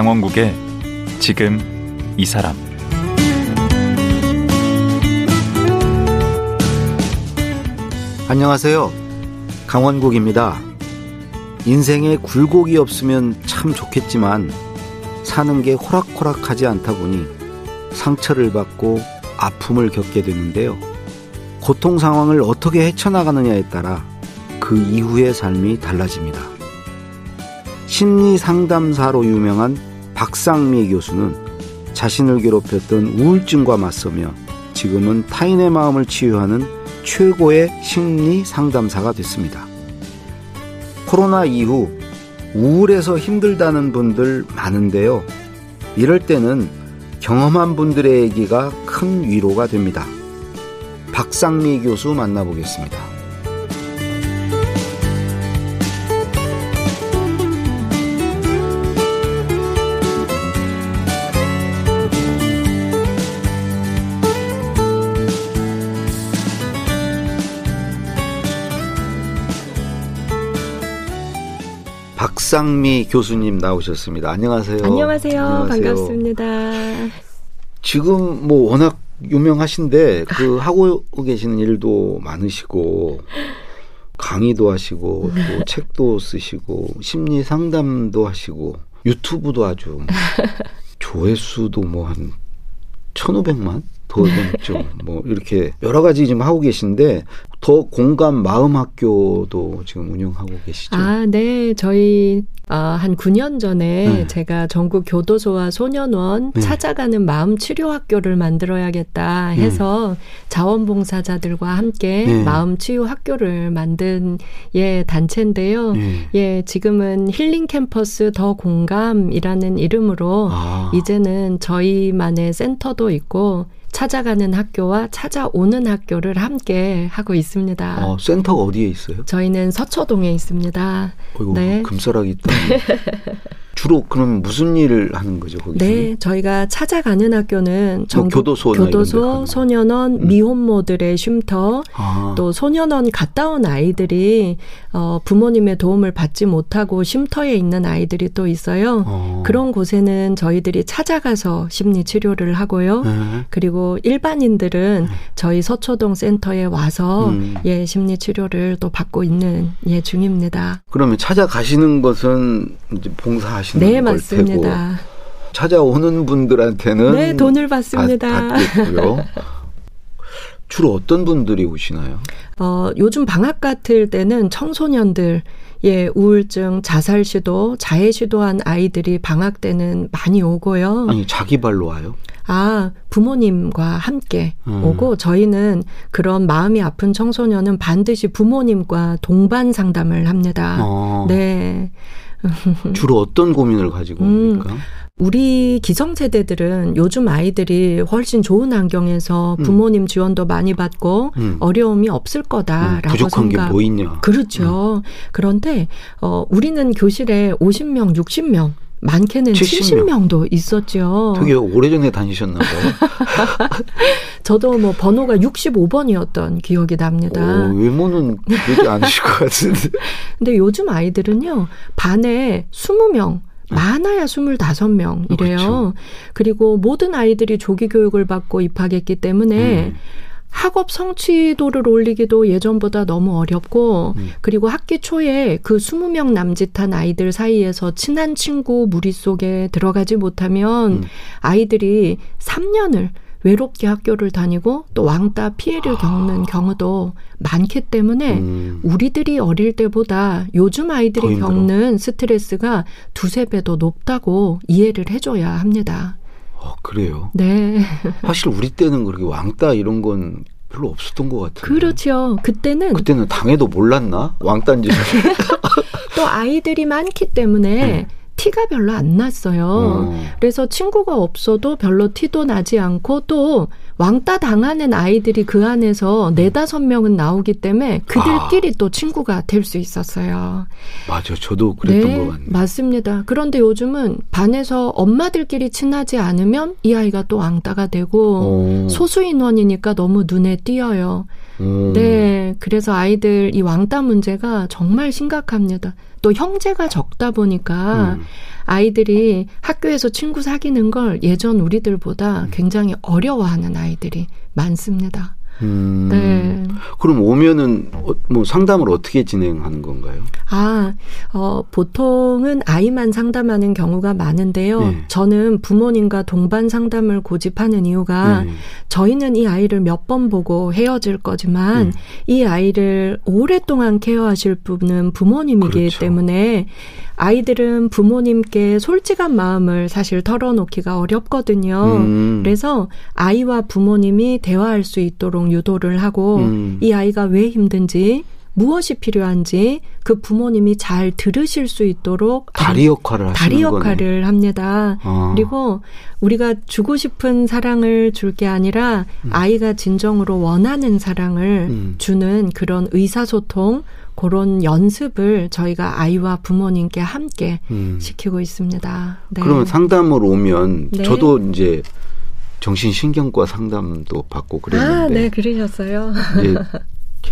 강원국의 지금 이 사람 안녕하세요. 강원국입니다. 인생에 굴곡이 없으면 참 좋겠지만 사는 게 호락호락하지 않다 보니 상처를 받고 아픔을 겪게 되는데요. 고통 상황을 어떻게 헤쳐나가느냐에 따라 그 이후의 삶이 달라집니다. 심리 상담사로 유명한 박상미 교수는 자신을 괴롭혔던 우울증과 맞서며 지금은 타인의 마음을 치유하는 최고의 심리 상담사가 됐습니다. 코로나 이후 우울해서 힘들다는 분들 많은데요. 이럴 때는 경험한 분들의 얘기가 큰 위로가 됩니다. 박상미 교수 만나보겠습니다. 박상미 교수님 나오셨습니다. 안녕하세요. 안녕하세요. 안녕하세요. 반갑습니다. 지금 뭐 워낙 유명하신데 그 하고 계시는 일도 많으시고 강의도 하시고 또 책도 쓰시고 심리 상담도 하시고 유튜브도 아주 조회수도 뭐한 1,500만 더 넘죠. 뭐 이렇게 여러 가지 지금 하고 계신데 더 공감 마음 학교도 지금 운영하고 계시죠. 아, 네. 저희 어, 한 9년 전에 네. 제가 전국 교도소와 소년원 네. 찾아가는 마음 치료 학교를 만들어야겠다 해서 네. 자원봉사자들과 함께 네. 마음 치유 학교를 만든 예 단체인데요. 네. 예, 지금은 힐링 캠퍼스 더 공감이라는 이름으로 아. 이제는 저희만의 센터도 있고 찾아가는 학교와 찾아오는 학교를 함께 하고 있습니다. 어, 센터가 어디에 있어요? 저희는 서초동에 있습니다. 어이구, 네. 금사락이 있다. 주로 그럼 무슨 일을 하는 거죠 거기서? 네, 저희가 찾아가는 학교는 뭐 교도소, 교도소, 소년원, 음. 미혼모들의 쉼터, 아. 또 소년원 갔다 온 아이들이 어, 부모님의 도움을 받지 못하고 쉼터에 있는 아이들이 또 있어요. 어. 그런 곳에는 저희들이 찾아가서 심리 치료를 하고요. 네. 그리고 일반인들은 네. 저희 서초동 센터에 와서 음. 예 심리 치료를 또 받고 있는 예 중입니다. 그러면 찾아가시는 것은 이제 봉사 하시 하시는 네, 맞습니다. 찾아오는 분들한테는 네, 돈을 받습니다. 받 겠고요. 주로 어떤 분들이 오시나요? 어, 요즘 방학 같을 때는 청소년들 예, 우울증, 자살 시도, 자해 시도한 아이들이 방학 때는 많이 오고요. 아니, 자기 발로 와요? 아, 부모님과 함께 음. 오고 저희는 그런 마음이 아픈 청소년은 반드시 부모님과 동반 상담을 합니다. 어. 네. 주로 어떤 고민을 가지고 음. 옵니까? 음, 우리 기성세대들은 요즘 아이들이 훨씬 좋은 환경에서 음. 부모님 지원도 많이 받고 음. 어려움이 없을 거다라고 음, 부족한 생각. 게뭐 있냐? 그렇죠. 음. 그런데 어 우리는 교실에 50명, 60명 많게는 70명. 도 있었죠. 되게 오래전에 다니셨나 봐요. 저도 뭐 번호가 65번이었던 기억이 납니다. 오, 외모는 되지 않으실 것 같은데. 근데 요즘 아이들은요, 반에 20명, 많아야 25명이래요. 그렇죠. 그리고 모든 아이들이 조기 교육을 받고 입학했기 때문에 음. 학업 성취도를 올리기도 예전보다 너무 어렵고 음. 그리고 학기 초에 그 20명 남짓한 아이들 사이에서 친한 친구 무리 속에 들어가지 못하면 음. 아이들이 3년을 외롭게 학교를 다니고 또 왕따 피해를 겪는 아. 경우도 많기 때문에 음. 우리들이 어릴 때보다 요즘 아이들이 겪는 스트레스가 두세 배 더 높다고 이해를 해줘야 합니다. 어, 그래요? 네. 사실 우리 때는 그렇게 왕따 이런 건 별로 없었던 것 같아요. 그렇죠. 그때는 그때는 당해도 몰랐나 왕따인지. 또 아이들이 많기 때문에 네. 티가 별로 안 났어요. 어. 그래서 친구가 없어도 별로 티도 나지 않고 또 왕따 당하는 아이들이 그 안에서 네다섯 명은 나오기 때문에 그들끼리 아. 또 친구가 될 수 있었어요. 맞아. 저도 그랬던 네, 것 같네요. 맞습니다. 그런데 요즘은 반에서 엄마들끼리 친하지 않으면 이 아이가 또 왕따가 되고 오. 소수 인원이니까 너무 눈에 띄어요. 오. 네, 그래서 아이들 이 왕따 문제가 정말 심각합니다. 또 형제가 적다 보니까 음. 아이들이 학교에서 친구 사귀는 걸 예전 우리들보다 굉장히 어려워하는 아이들이 많습니다. 음. 네. 그럼 오면은 어, 뭐 상담을 어떻게 진행하는 건가요? 아, 어, 보통은 아이만 상담하는 경우가 많은데요. 네. 저는 부모님과 동반 상담을 고집하는 이유가 네. 저희는 이 아이를 몇 번 보고 헤어질 거지만 음. 이 아이를 오랫동안 케어하실 분은 부모님이기 그렇죠. 때문에 아이들은 부모님께 솔직한 마음을 사실 털어놓기가 어렵거든요. 음. 그래서 아이와 부모님이 대화할 수 있도록 유도를 하고 음. 이 아이가 왜 힘든지 무엇이 필요한지 그 부모님이 잘 들으실 수 있도록 다리 역할을 하시는 다리 거네. 역할을 합니다. 아. 그리고 우리가 주고 싶은 사랑을 줄 게 아니라 아이가 진정으로 원하는 사랑을 음. 주는 그런 의사소통 그런 연습을 저희가 아이와 부모님께 함께 음. 시키고 있습니다. 네. 그러면 상담을 오면 네. 저도 이제 정신신경과 상담도 받고 아, 그랬는데 네, 그러셨어요. 이제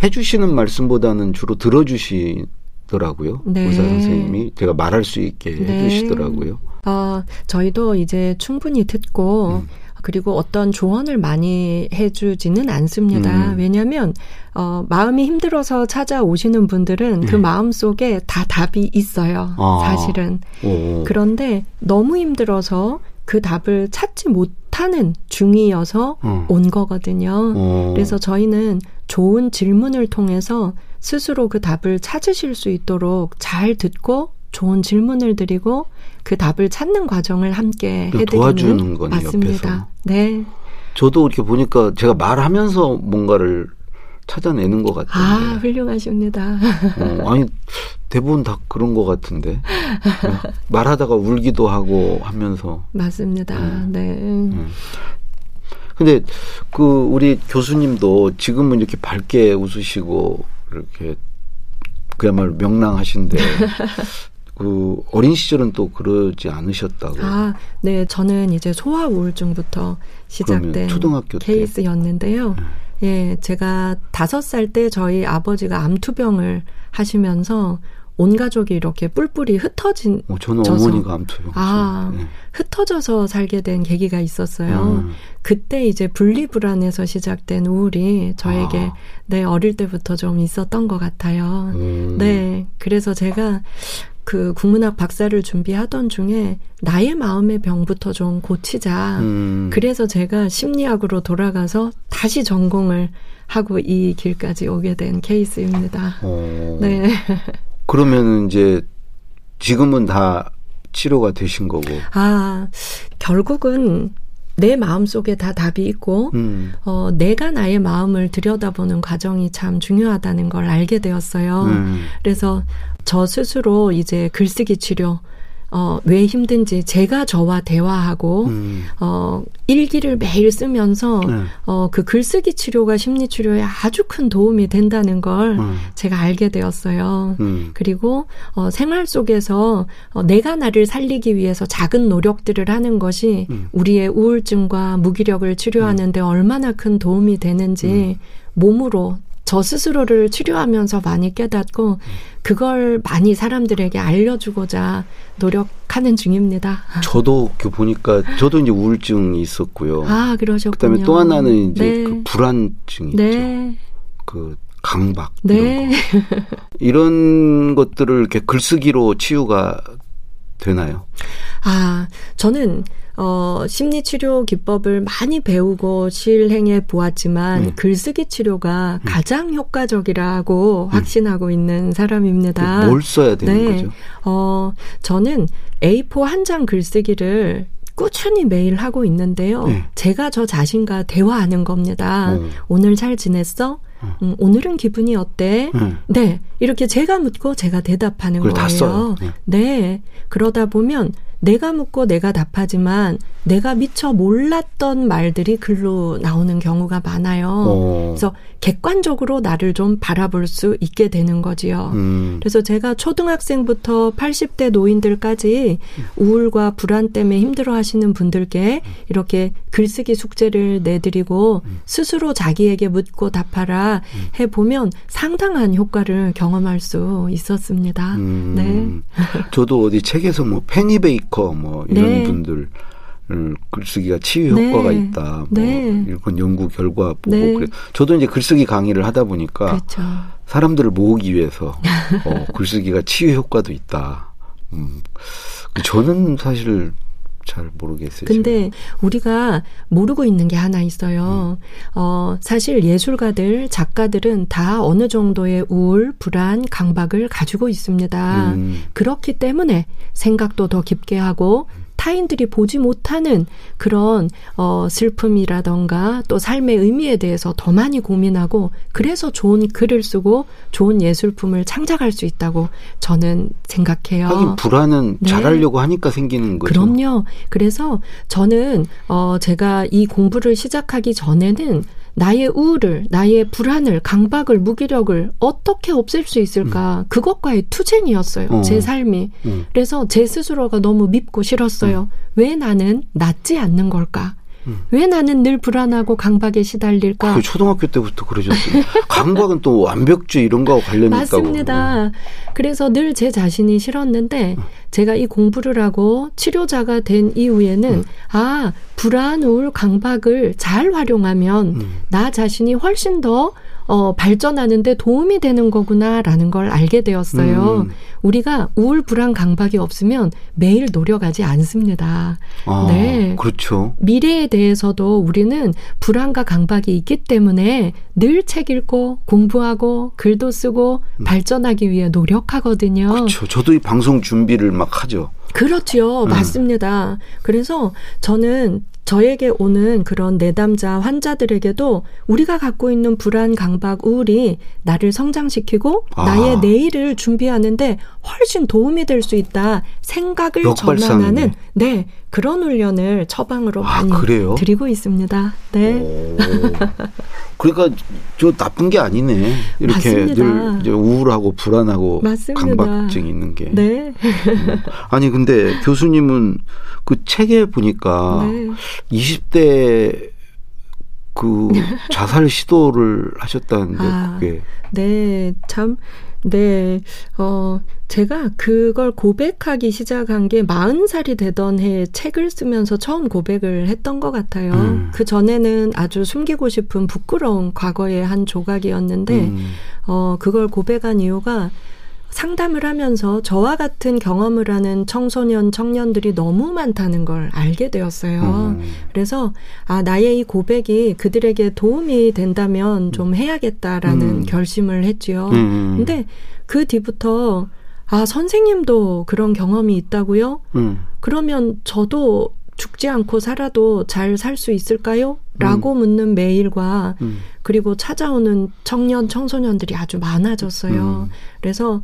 해주시는 말씀보다는 주로 들어주시더라고요. 네. 의사 선생님이 제가 말할 수 있게 네. 해주시더라고요. 어, 저희도 이제 충분히 듣고 음. 그리고 어떤 조언을 많이 해주지는 않습니다. 음. 왜냐하면 어, 마음이 힘들어서 찾아오시는 분들은 그 네. 마음 속에 다 답이 있어요. 아. 사실은. 오. 그런데 너무 힘들어서 그 답을 찾지 못하는 중이어서 어. 온 거거든요. 어. 그래서 저희는 좋은 질문을 통해서 스스로 그 답을 찾으실 수 있도록 잘 듣고 좋은 질문을 드리고 그 답을 찾는 과정을 함께 그 해드리는 도와주는 거네, 맞습니다. 옆에서. 네. 저도 이렇게 보니까 제가 말하면서 뭔가를 찾아내는 것아 같은데. 훌륭하십니다. 어, 아니 대부분 다 그런 것 같은데 말하다가 울기도 하고 하면서. 맞습니다. 네. 음. 근데 그 우리 교수님도 지금은 이렇게 밝게 웃으시고 이렇게 그야말로 명랑하신데 그 어린 시절은 또 그러지 않으셨다고. 아, 네. 저는 이제 소아 우울증부터 시작된 초등학교 때? 네. 케이스였는데요. 예, 제가 다섯 살 때 저희 아버지가 암투병을 하시면서 온 가족이 이렇게 뿔뿔이 흩어진 어, 저는 져서. 어머니가 암투요. 아, 네. 흩어져서 살게 된 계기가 있었어요. 음. 그때 이제 분리불안에서 시작된 우울이 저에게 아. 네, 어릴 때부터 좀 있었던 것 같아요. 음. 네. 그래서 제가 그 국문학 박사를 준비하던 중에 나의 마음의 병부터 좀 고치자. 음. 그래서 제가 심리학으로 돌아가서 다시 전공을 하고 이 길까지 오게 된 케이스입니다. 어. 네. 그러면 이제 지금은 다 치료가 되신 거고. 아, 결국은 내 마음 속에 다 답이 있고, 음. 어, 내가 나의 마음을 들여다보는 과정이 참 중요하다는 걸 알게 되었어요. 음. 그래서 저 스스로 이제 글쓰기 치료, 어, 왜 힘든지 제가 저와 대화하고, 음. 어, 일기를 매일 쓰면서, 네. 어, 그 글쓰기 치료가 심리 치료에 아주 큰 도움이 된다는 걸 음. 제가 알게 되었어요. 음. 그리고 어, 생활 속에서 어, 내가 나를 살리기 위해서 작은 노력들을 하는 것이 음. 우리의 우울증과 무기력을 치료하는데 얼마나 큰 도움이 되는지 음. 몸으로 저 스스로를 치료하면서 많이 깨닫고 그걸 많이 사람들에게 알려주고자 노력하는 중입니다. 저도 그 보니까 저도 이제 우울증이 있었고요. 아 그러셨군요. 그다음에 또 하나는 이제 네. 그 불안증 있죠. 네, 그 강박 이런 네. 거. 이런 것들을 이렇게 글쓰기로 치유가 되나요? 아, 저는 어, 심리 치료 기법을 많이 배우고 실행해 보았지만 네. 글쓰기 치료가 가장 효과적이라고 확신하고 있는 사람입니다. 뭘 써야 되는 네. 거죠? 어, 저는 A4 한 장 글쓰기를 꾸준히 매일 하고 있는데요. 네. 제가 저 자신과 대화하는 겁니다. 어. 오늘 잘 지냈어? 음, 오늘은 기분이 어때? 네. 네. 이렇게 제가 묻고 제가 대답하는 거예요. 다 써요. 네. 네. 그러다 보면 내가 묻고 내가 답하지만 내가 미처 몰랐던 말들이 글로 나오는 경우가 많아요. 어. 그래서 객관적으로 나를 좀 바라볼 수 있게 되는 거지요. 음. 그래서 제가 초등학생부터 80대 노인들까지 우울과 불안 때문에 힘들어 하시는 분들께 이렇게 글쓰기 숙제를 내드리고 스스로 자기에게 묻고 답하라 해보면 상당한 효과를 경험할 수 있었습니다. 음. 네. 저도 어디 책에서 뭐 페니베이 커 뭐 이런 네. 분들 을 글쓰기가 치유 네. 효과가 있다. 뭐 네. 이런 연구 결과 보고 네. 그래. 저도 이제 글쓰기 강의를 하다 보니까 그렇죠. 사람들을 모으기 위해서 어, 글쓰기가 치유 효과도 있다. 음. 저는 사실 잘 모르겠어요. 근데 우리가 모르고 있는 게 하나 있어요. 어, 사실 예술가들, 작가들은 다 어느 정도의 우울, 불안, 강박을 가지고 있습니다. 음. 그렇기 때문에 생각도 더 깊게 하고 타인들이 보지 못하는 그런 어 슬픔이라던가 또 삶의 의미에 대해서 더 많이 고민하고 그래서 좋은 글을 쓰고 좋은 예술품을 창작할 수 있다고 저는 생각해요. 하긴 불안은 네. 잘하려고 하니까 생기는 거죠. 그럼요. 그래서 저는 어 제가 이 공부를 시작하기 전에는 나의 우울을, 나의 불안을, 강박을, 무기력을 어떻게 없앨 수 있을까? 그것과의 투쟁이었어요. 어. 제 삶이. 음. 그래서 제 스스로가 너무 밉고 싫었어요. 왜 나는 낫지 않는 걸까? 음. 왜 나는 늘 불안하고 강박에 시달릴까? 그 초등학교 때부터 그러셨어요. 강박은 또 완벽주의 이런 거하고 관련이 있다고. 맞습니다. 그래서 늘 제 자신이 싫었는데 제가 이 공부를 하고 치료자가 된 이후에는 아 불안, 우울, 강박을 잘 활용하면 음. 나 자신이 훨씬 더 어, 발전하는데 도움이 되는 거구나라는 걸 알게 되었어요. 음. 우리가 우울, 불안, 강박이 없으면 매일 노력하지 않습니다. 아, 네. 그렇죠. 미래에 대해서도 우리는 불안과 강박이 있기 때문에 늘 책 읽고 공부하고 글도 쓰고 발전하기 위해 노력하거든요. 음. 그렇죠. 저도 이 방송 준비를 막 하죠. 그렇죠. 음. 맞습니다. 그래서 저는 저에게 오는 그런 내담자 환자들에게도 우리가 갖고 있는 불안, 강박, 우울이 나를 성장시키고 아. 나의 내일을 준비하는데 훨씬 도움이 될 수 있다 생각을. 전환하는 네 그런 훈련을 처방으로 아, 많이 그래요? 드리고 있습니다. 네. 오. 그러니까 저 나쁜 게 아니네. 이렇게 맞습니다. 늘 우울하고 불안하고 맞습니다. 강박증 있는 게. 네. 아니 근데 교수님은 그 책에 보니까 네. 20대 그 자살 시도를 하셨다는데 아. 그게 네, 참, 네, 어, 제가 그걸 고백하기 시작한 게 마흔 살이 되던 해에 책을 쓰면서 처음 고백을 했던 것 같아요. 음. 그 전에는 아주 숨기고 싶은 부끄러운 과거의 한 조각이었는데, 음. 어, 그걸 고백한 이유가 상담을 하면서 저와 같은 경험을 하는 청소년, 청년들이 너무 많다는 걸 알게 되었어요. 음. 그래서 아 나의 이 고백이 그들에게 도움이 된다면 좀 해야겠다라는 음. 결심을 했지요. 음. 근데 그 뒤부터 아 선생님도 그런 경험이 있다고요? 음. 그러면 저도 죽지 않고 살아도 잘 살 수 있을까요? 라고 묻는 메일과 음. 그리고 찾아오는 청년, 청소년들이 아주 많아졌어요. 음. 그래서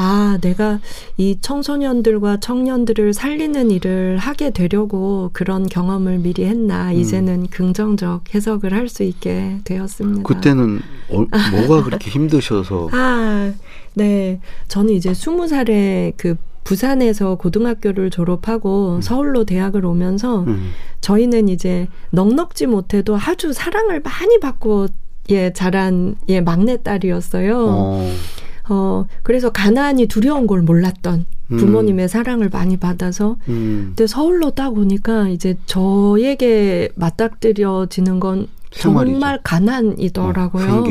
아, 내가 이 청소년들과 청년들을 살리는 일을 하게 되려고 그런 경험을 미리 했나. 이제는 긍정적 해석을 할 수 있게 되었습니다. 음. 그때는 어, 뭐가 그렇게 힘드셔서 아, 네. 저는 이제 스무 살에 그 부산에서 고등학교를 졸업하고 서울로 대학을 오면서 음. 저희는 이제 넉넉지 못해도 아주 사랑을 많이 받고 예 자란 예 막내 딸이었어요. 어. 어. 그래서 가난이 두려운 걸 몰랐던 음. 부모님의 사랑을 많이 받아서 음. 근데 서울로 딱 오니까 이제 저에게 맞닥뜨려지는 건. 정말 가난이더라고요. 어.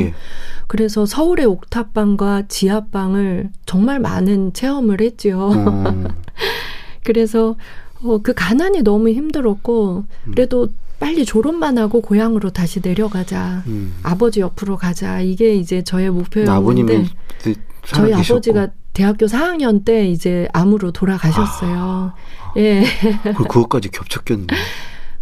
그래서 서울의 옥탑방과 지하방을 정말 많은 체험을 했지요. 어. 그래서 어, 그 가난이 너무 힘들었고 음. 그래도 빨리 졸업만 하고 고향으로 다시 내려가자. 음. 아버지 옆으로 가자. 이게 이제 저의 목표였는데 저희 살아계셨고. 아버지가 대학교 4학년 때 이제 암으로 돌아가셨어요. 예. 그- 그것까지 겹쳤겠네.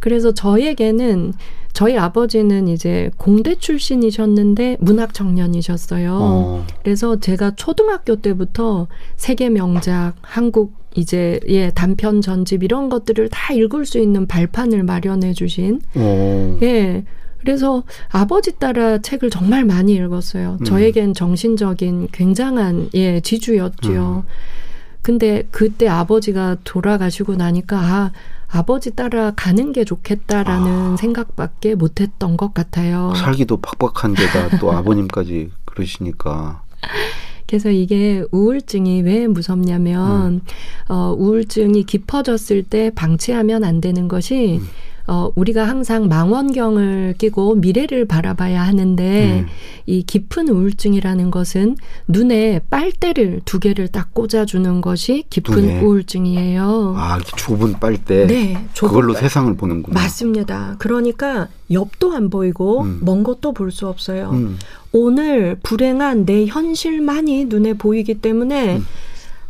그래서 저에게는 저희 아버지는 이제 공대 출신이셨는데 문학 청년이셨어요. 어. 그래서 제가 초등학교 때부터 세계 명작, 한국 이제 예 단편 전집 이런 것들을 다 읽을 수 있는 발판을 마련해 주신 어. 예. 그래서 아버지 따라 책을 정말 많이 읽었어요. 음. 저에겐 정신적인 굉장한 예 지주였지요. 음. 근데 그때 아버지가 돌아가시고 나니까 아 아버지 따라 가는 게 좋겠다라는 아. 생각밖에 못했던 것 같아요. 살기도 팍팍한 데다 또 아버님까지 그러시니까. 그래서 이게 우울증이 왜 무섭냐면 음. 어, 우울증이 깊어졌을 때 방치하면 안 되는 것이 음. 어, 우리가 항상 망원경을 끼고 미래를 바라봐야 하는데 음. 이 깊은 우울증이라는 것은 눈에 빨대를 두 개를 딱 꽂아주는 것이? 깊은 우울증이에요. 아, 좁은 빨대. 네, 좁은 그걸로 빨- 세상을 보는구나. 맞습니다. 그러니까 옆도 안 보이고 음. 먼 것도 볼 수 없어요. 음. 오늘 불행한 내 현실만이 눈에 보이기 때문에 음.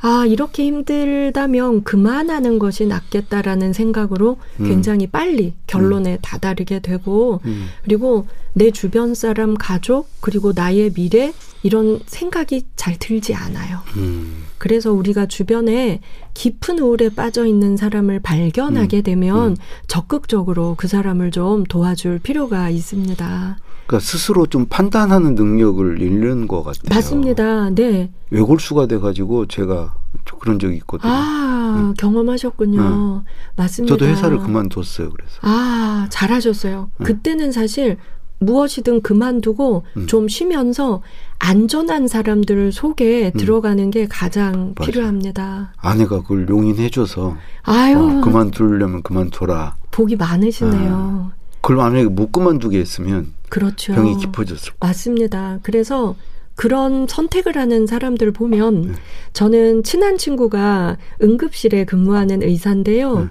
아 이렇게 힘들다면 그만하는 것이 낫겠다라는 생각으로 음. 굉장히 빨리 결론에 다다르게 되고 음. 그리고 내 주변 사람 가족 그리고 나의 미래 이런 생각이 잘 들지 않아요. 음. 그래서 우리가 주변에 깊은 우울에 빠져 있는 사람을 발견하게 되면 음. 적극적으로 그 사람을 좀 도와줄 필요가 있습니다. 그러니까 스스로 좀 판단하는 능력을 잃는 것 같아요. 맞습니다. 네. 외골수가 돼가지고 제가 좀 그런 적이 있거든요. 아, 경험하셨군요. 맞습니다. 음. 저도 회사를 그만뒀어요. 그래서. 아, 잘하셨어요. 음. 그때는 사실 무엇이든 그만두고 음. 좀 쉬면서 안전한 사람들 속에 음. 들어가는 게 가장 맞아요. 필요합니다. 아내가 그걸 용인해줘서 아유, 어, 그만두려면 그만둬라. 복이 많으시네요. 그걸 만약에 못 그만두게 했으면 그렇죠. 병이 깊어졌을 거예요. 맞습니다. 그래서 그런 선택을 하는 사람들 보면 네. 저는 친한 친구가 응급실에 근무하는 의사인데요. 네.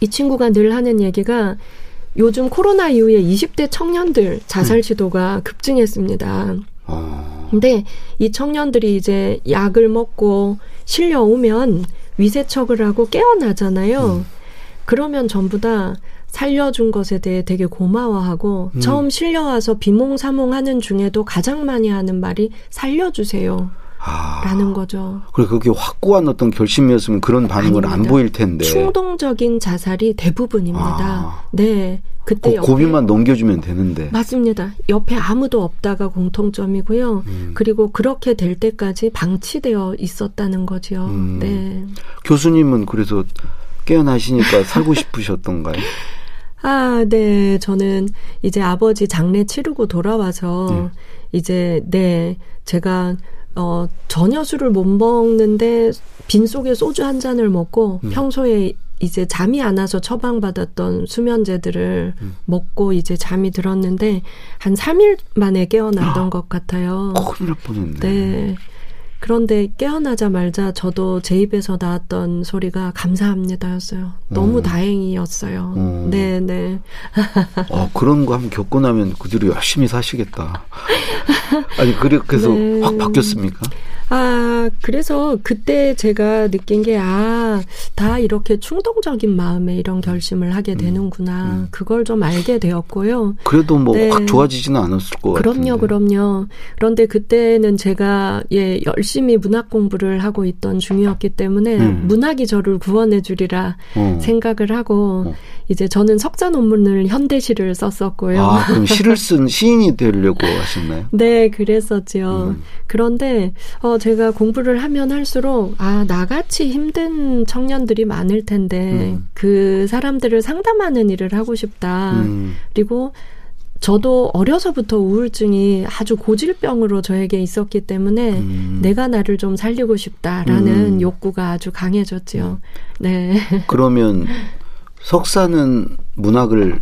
이 친구가 늘 하는 얘기가 요즘 코로나 이후에 20대 청년들 자살 시도가 급증했습니다. 어, 근데 이 청년들이 이제 약을 먹고 실려오면 위세척을 하고 깨어나잖아요. 그러면 전부 다 살려준 것에 대해 되게 고마워하고 음. 처음 실려와서 비몽사몽하는 중에도 가장 많이 하는 말이 살려주세요. 아. 라는 거죠. 그래 그게 확고한 어떤 결심이었으면 그런 반응은 안 아닙니다. 보일 텐데. 충동적인 자살이 대부분입니다. 네. 아. 네. 그때 그 옆에 고비만 넘겨주면 되는데. 맞습니다. 옆에 아무도 없다가 공통점이고요. 음. 그리고 그렇게 될 때까지 방치되어 있었다는 거지요. 음. 네. 교수님은 그래서 깨어나시니까 살고 싶으셨던가요? 아, 네. 저는 이제 아버지 장례 치르고 돌아와서 네. 이제 네 제가 어 전혀 술을 못 먹는데 빈속에 소주 한 잔을 먹고 음. 평소에 이제 잠이 안 와서 처방받았던 수면제들을 음. 먹고 이제 잠이 들었는데 한 3일 만에 깨어났던 것 같아요. 큰일 날 뻔했네. 네. 그런데 깨어나자마자 저도 제 입에서 나왔던 소리가 감사합니다였어요. 너무 음. 다행이었어요. 음. 네, 네. 어, 그런 거 한번 겪고 나면 그 뒤로 열심히 사시겠다. 아니, 그렇게 해서 네. 확 바뀌었습니까? 아, 그래서 그때 제가 느낀 게, 아, 다 이렇게 충동적인 마음에 이런 결심을 하게 되는구나. 음. 그걸 좀 알게 되었고요. 그래도 뭐 네. 확 좋아지지는 않았을 것 같은데. 그럼요, 그럼요. 그런데 그때는 제가 예 열심히 문학 공부를 하고 있던 중이었기 때문에 음. 문학이 저를 구원해 주리라 어. 생각을 하고 어. 이제 저는 석사 논문을 현대시를 썼었고요. 아, 그럼 시를 쓴 시인이 되려고 하셨나요? 네, 그랬었지요. 음. 그런데 어 제가 공부를 하면 할수록 아 나같이 힘든 청년들이 많을 텐데 음. 그 사람들을 상담하는 일을 하고 싶다. 음. 그리고 저도 어려서부터 우울증이 아주 고질병으로 저에게 있었기 때문에 음. 내가 나를 좀 살리고 싶다라는 음. 욕구가 아주 강해졌지요. 네. 그러면 석사는 문학을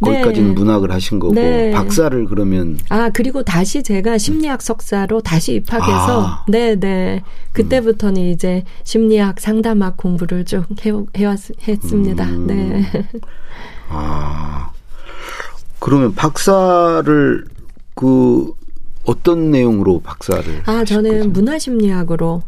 거기까지는 네. 문학을 하신 거고 네. 박사를 그러면 아, 그리고 다시 제가 심리학 석사로 다시 입학해서, 아. 네네. 그때부터는 이제 심리학 상담학 공부를 쭉 해, 해왔, 했습니다. 음. 네. 아 그러면 박사를 그 어떤 내용으로 박사를 아, 저는? 문화심리학으로,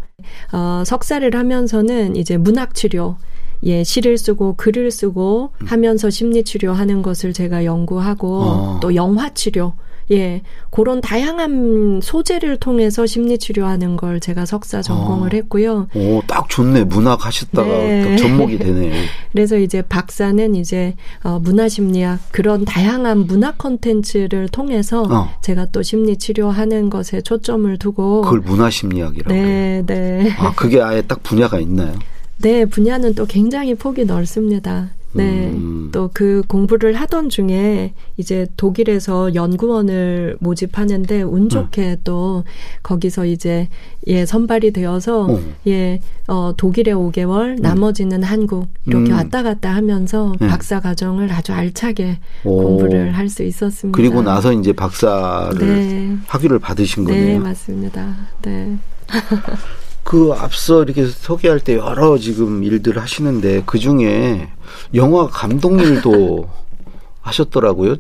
어, 석사를 하면서는 이제 문학 치료, 예, 시를 쓰고 글을 쓰고 음. 하면서 심리 치료하는 것을 제가 연구하고 어. 또 영화 치료 예, 그런 다양한 소재를 통해서 심리 치료하는 걸 제가 석사 전공을 아. 했고요. 오, 딱 좋네. 문학 하셨다가 네. 접목이 되네. 그래서 이제 박사는 이제 어, 문화 심리학 그런 다양한 문학 콘텐츠를 통해서 어. 제가 또 심리 치료하는 것에 초점을 두고 그걸 문화 심리학이라고. 네, 네. 아, 그게 아예 딱 분야가 있나요? 네, 분야는 또 굉장히 폭이 넓습니다. 네. 음. 또그 공부를 하던 중에 이제 독일에서 연구원을 모집하는데 운 좋게 음. 또 거기서 이제 예, 선발이 되어서 어. 예, 어, 독일에 5개월, 음. 나머지는 한국 이렇게 음. 왔다 갔다 하면서 네. 박사 과정을 아주 알차게 오. 공부를 할 수 있었습니다. 그리고 나서 이제 박사를 네. 학위를 받으신 거네요. 네, 맞습니다. 네. 그 앞서 이렇게 소개할 때 여러 지금 일들 하시는데 그 중에 영화 감독 일도 하셨더라고요.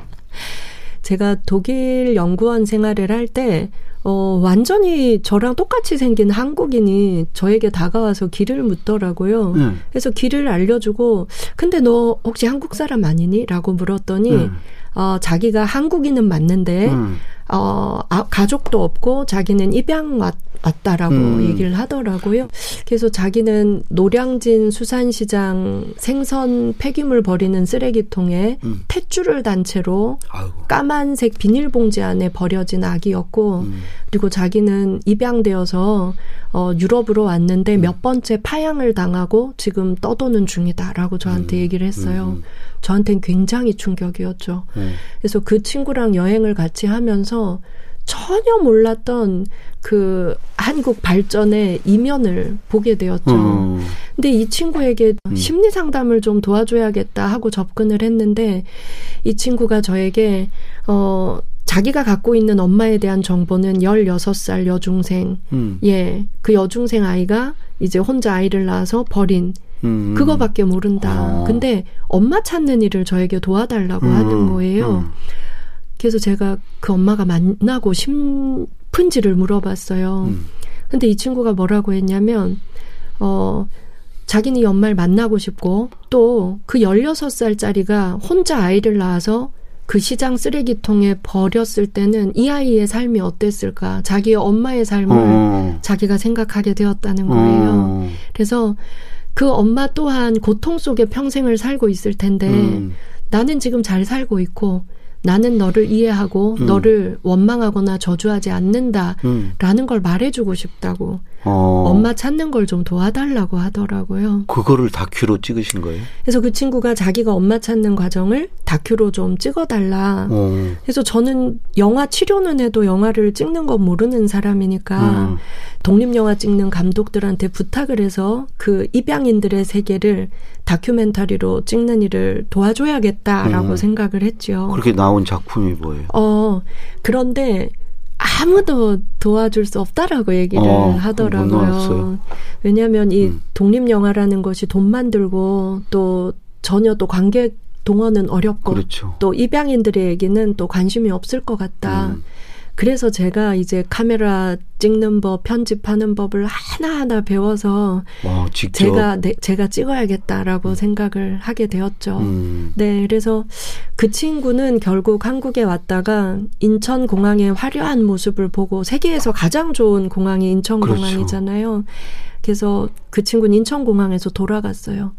제가 독일 연구원 생활을 할 때, 어, 완전히 저랑 똑같이 생긴 한국인이 저에게 다가와서 길을 묻더라고요. 네. 그래서 길을 알려주고, 근데 너 혹시 한국 사람 아니니? 라고 물었더니, 네. 어, 자기가 한국인은 맞는데, 음. 어, 아, 가족도 없고 자기는 입양 왔, 왔다라고 음. 얘기를 하더라고요. 그래서 자기는 노량진 수산시장 생선 폐기물 버리는 쓰레기통에 음. 탯줄을 단 채로 아이고. 까만색 비닐봉지 안에 버려진 아기였고, 음. 그리고 자기는 입양되어서 어, 유럽으로 왔는데 음. 몇 번째 파양을 당하고 지금 떠도는 중이다라고 저한테 음. 얘기를 했어요. 음. 저한테는 굉장히 충격이었죠. 네. 그래서 그 친구랑 여행을 같이 하면서 전혀 몰랐던 그 한국 발전의 이면을 보게 되었죠. 음. 근데 이 친구에게 음. 심리 상담을 좀 도와줘야겠다 하고 접근을 했는데 이 친구가 저에게 어 자기가 갖고 있는 엄마에 대한 정보는 16살 여중생. 음. 예. 그 여중생 아이가 이제 혼자 아이를 낳아서 버린 음. 그거밖에 모른다. 아. 근데 엄마 찾는 일을 저에게 도와달라고 음. 하는 거예요. 음. 그래서 제가 그 엄마가 만나고 싶은지를 물어봤어요. 음. 근데 이 친구가 뭐라고 했냐면, 어, 자기는 이 엄마를 만나고 싶고, 또 그 16살짜리가 혼자 아이를 낳아서 그 시장 쓰레기통에 버렸을 때는 이 아이의 삶이 어땠을까? 자기의 엄마의 삶을 어. 자기가 생각하게 되었다는 거예요. 어. 그래서 그 엄마 또한 고통 속에 평생을 살고 있을 텐데 음. 나는 지금 잘 살고 있고 나는 너를 이해하고 음. 너를 원망하거나 저주하지 않는다라는 음. 걸 말해주고 싶다고 어. 엄마 찾는 걸 좀 도와달라고 하더라고요. 그거를 다큐로 찍으신 거예요? 그래서 그 친구가 자기가 엄마 찾는 과정을 다큐로 좀 찍어달라. 어. 그래서 저는 영화 치료는 해도 영화를 찍는 건 모르는 사람이니까 음. 독립영화 찍는 감독들한테 부탁을 해서 그 입양인들의 세계를 다큐멘터리로 찍는 일을 도와줘야겠다라고 음. 생각을 했죠. 그렇게 나온 작품이 뭐예요? 어, 그런데 아무도 도와줄 수 없다라고 얘기를 어, 하더라고요. 왜냐하면 이 음. 독립 영화라는 것이 돈 만 들고 또 전혀 또 관객 동원은 어렵고 그렇죠. 또 입양인들의 얘기는 또 관심이 없을 것 같다. 음. 그래서 제가 이제 카메라 찍는 법, 편집하는 법을 하나하나 배워서 와, 제가 네, 제가 찍어야겠다라고 음. 생각을 하게 되었죠. 음. 네, 그래서 그 친구는 결국 한국에 왔다가 인천 공항의 화려한 모습을 보고 세계에서 가장 좋은 공항이 인천 그렇죠. 공항이잖아요. 그래서 그 친구는 인천 공항에서 돌아갔어요.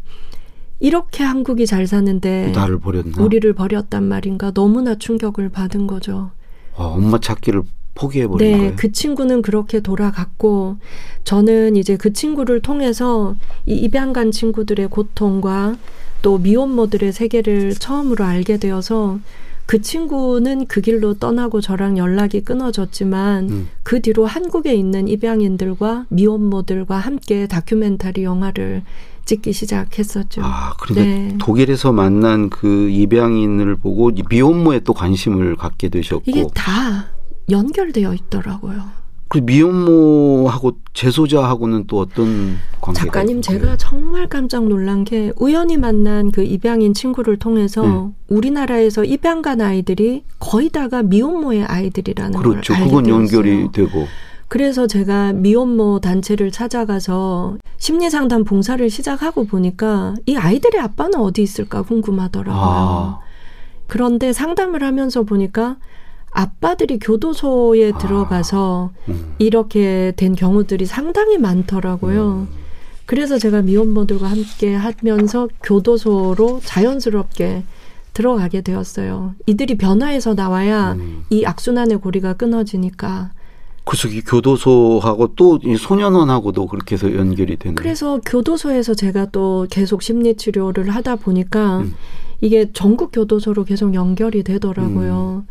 이렇게 한국이 잘 사는데 나를 버렸나? 우리를 버렸단 말인가 너무나 충격을 받은 거죠. 아, 엄마 찾기를 포기해버린 네, 거예요? 그 친구는 그렇게 돌아갔고 저는 이제 그 친구를 통해서 이 입양 간 친구들의 고통과 또 미혼모들의 세계를 처음으로 알게 되어서 그 친구는 그 길로 떠나고 저랑 연락이 끊어졌지만 음. 그 뒤로 한국에 있는 입양인들과 미혼모들과 함께 다큐멘터리 영화를 찍기 시작했었죠. 아, 그런데 네. 독일에서 만난 그 입양인을 보고 미혼모에 또 관심을 갖게 되셨고 이게 다 연결되어 있더라고요. 그 미혼모하고 재소자하고는 또 어떤 관계가 작가님 제가 정말 깜짝 놀란 게 우연히 만난 그 입양인 친구를 통해서 네. 우리나라에서 입양 간 아이들이 거의 다가 미혼모의 아이들이라는 그렇죠. 걸 알게 그건 되었어요. 연결이 되고 그래서 제가 미혼모 단체를 찾아가서 심리 상담 봉사를 시작하고 보니까 이 아이들의 아빠는 어디 있을까 궁금하더라고요. 아. 그런데 상담을 하면서 보니까 아빠들이 교도소에 아. 들어가서 음. 이렇게 된 경우들이 상당히 많더라고요. 음. 그래서 제가 미혼모들과 함께 하면서 교도소로 자연스럽게 들어가게 되었어요. 이들이 변화해서 나와야 음. 이 악순환의 고리가 끊어지니까. 그래서 이 교도소하고 또 이 소년원하고도 그렇게 해서 연결이 되는. 그래서 교도소에서 제가 또 계속 심리 치료를 하다 보니까 음. 이게 전국 교도소로 계속 연결이 되더라고요.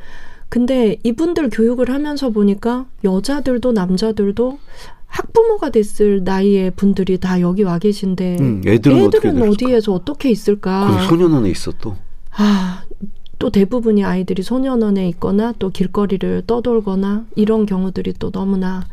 근데 이분들 교육을 하면서 보니까 여자들도 남자들도 학부모가 됐을 나이의 분들이 다 여기 와 계신데 음, 애들은, 애들은? 어디에서 어떻게 있을까? 그 소년원에 있어 또. 아, 또 대부분이 아이들이 소년원에 있거나 또 길거리를 떠돌거나 이런 경우들이 또 너무나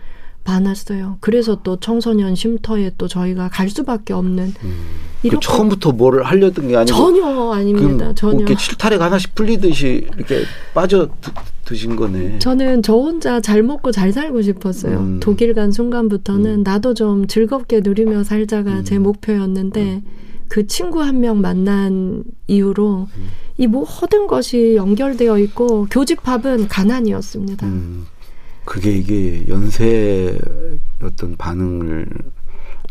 많았어요. 그래서 또 청소년 쉼터에 또 저희가 갈 수밖에 없는 음. 그 이렇게 처음부터 뭐를 하려던 게 아니고 전혀 아닙니다. 그럼 전혀. 이렇게 실타래가 하나씩 풀리듯이 이렇게 빠져 드, 드신 거네. 저는 저 혼자 잘 먹고 잘 살고 싶었어요. 음. 독일 간 순간부터는 음. 나도 좀 즐겁게 누리며 살자가 음. 제 목표였는데 그 친구 한 명 만난 이후로 음. 이 모든 것이 연결되어 있고 교집합은 가난이었습니다. 음, 그게 이게 연쇄 어떤 반응을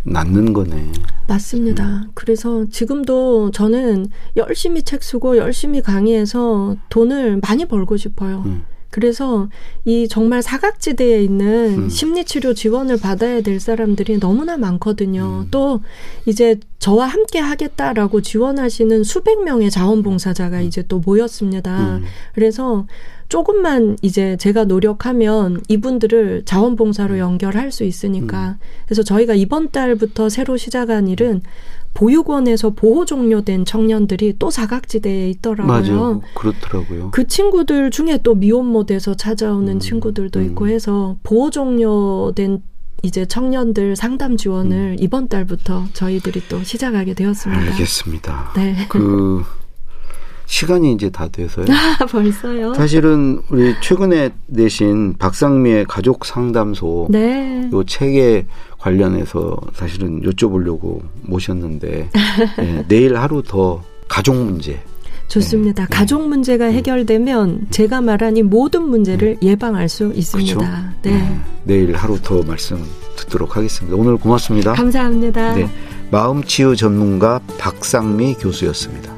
낳는 거네. 맞습니다. 음. 그래서 지금도 저는 열심히 책 쓰고 열심히 강의해서 돈을 많이 벌고 싶어요. 음. 그래서 이 정말 사각지대에 있는 음. 심리치료 지원을 받아야 될 사람들이 너무나 많거든요. 음. 또 이제 저와 함께 하겠다라고 지원하시는 수백 명의 자원봉사자가 이제 또 모였습니다. 음. 그래서 조금만 이제 제가 노력하면 이분들을 자원봉사로 연결할 수 있으니까. 그래서 저희가 이번 달부터 새로 시작한 일은 보육원에서 보호 종료된 청년들이 또 사각지대에 있더라고요. 맞아요. 그렇더라고요. 그 친구들 중에 또 미혼모 돼서 찾아오는 음, 친구들도 음. 있고 해서 보호 종료된 이제 청년들 상담 지원을 이번 달부터 저희들이 또 시작하게 되었습니다. 음. 알겠습니다. 네. 그 시간이 이제 다 돼서요. 아, 벌써요? 사실은 우리 최근에 내신 박상미의 가족 상담소 네. 요 책에 관련해서 사실은 여쭤보려고 모셨는데 예, 내일 하루 더 가족 문제 좋습니다. 네. 가족 문제가 해결되면 제가 말한 이 모든 문제를 예방할 수 있습니다. 그렇죠? 네. 예, 내일 하루 더 말씀 듣도록 하겠습니다. 오늘 고맙습니다. 감사합니다. 네, 마음치유 전문가 박상미 교수였습니다.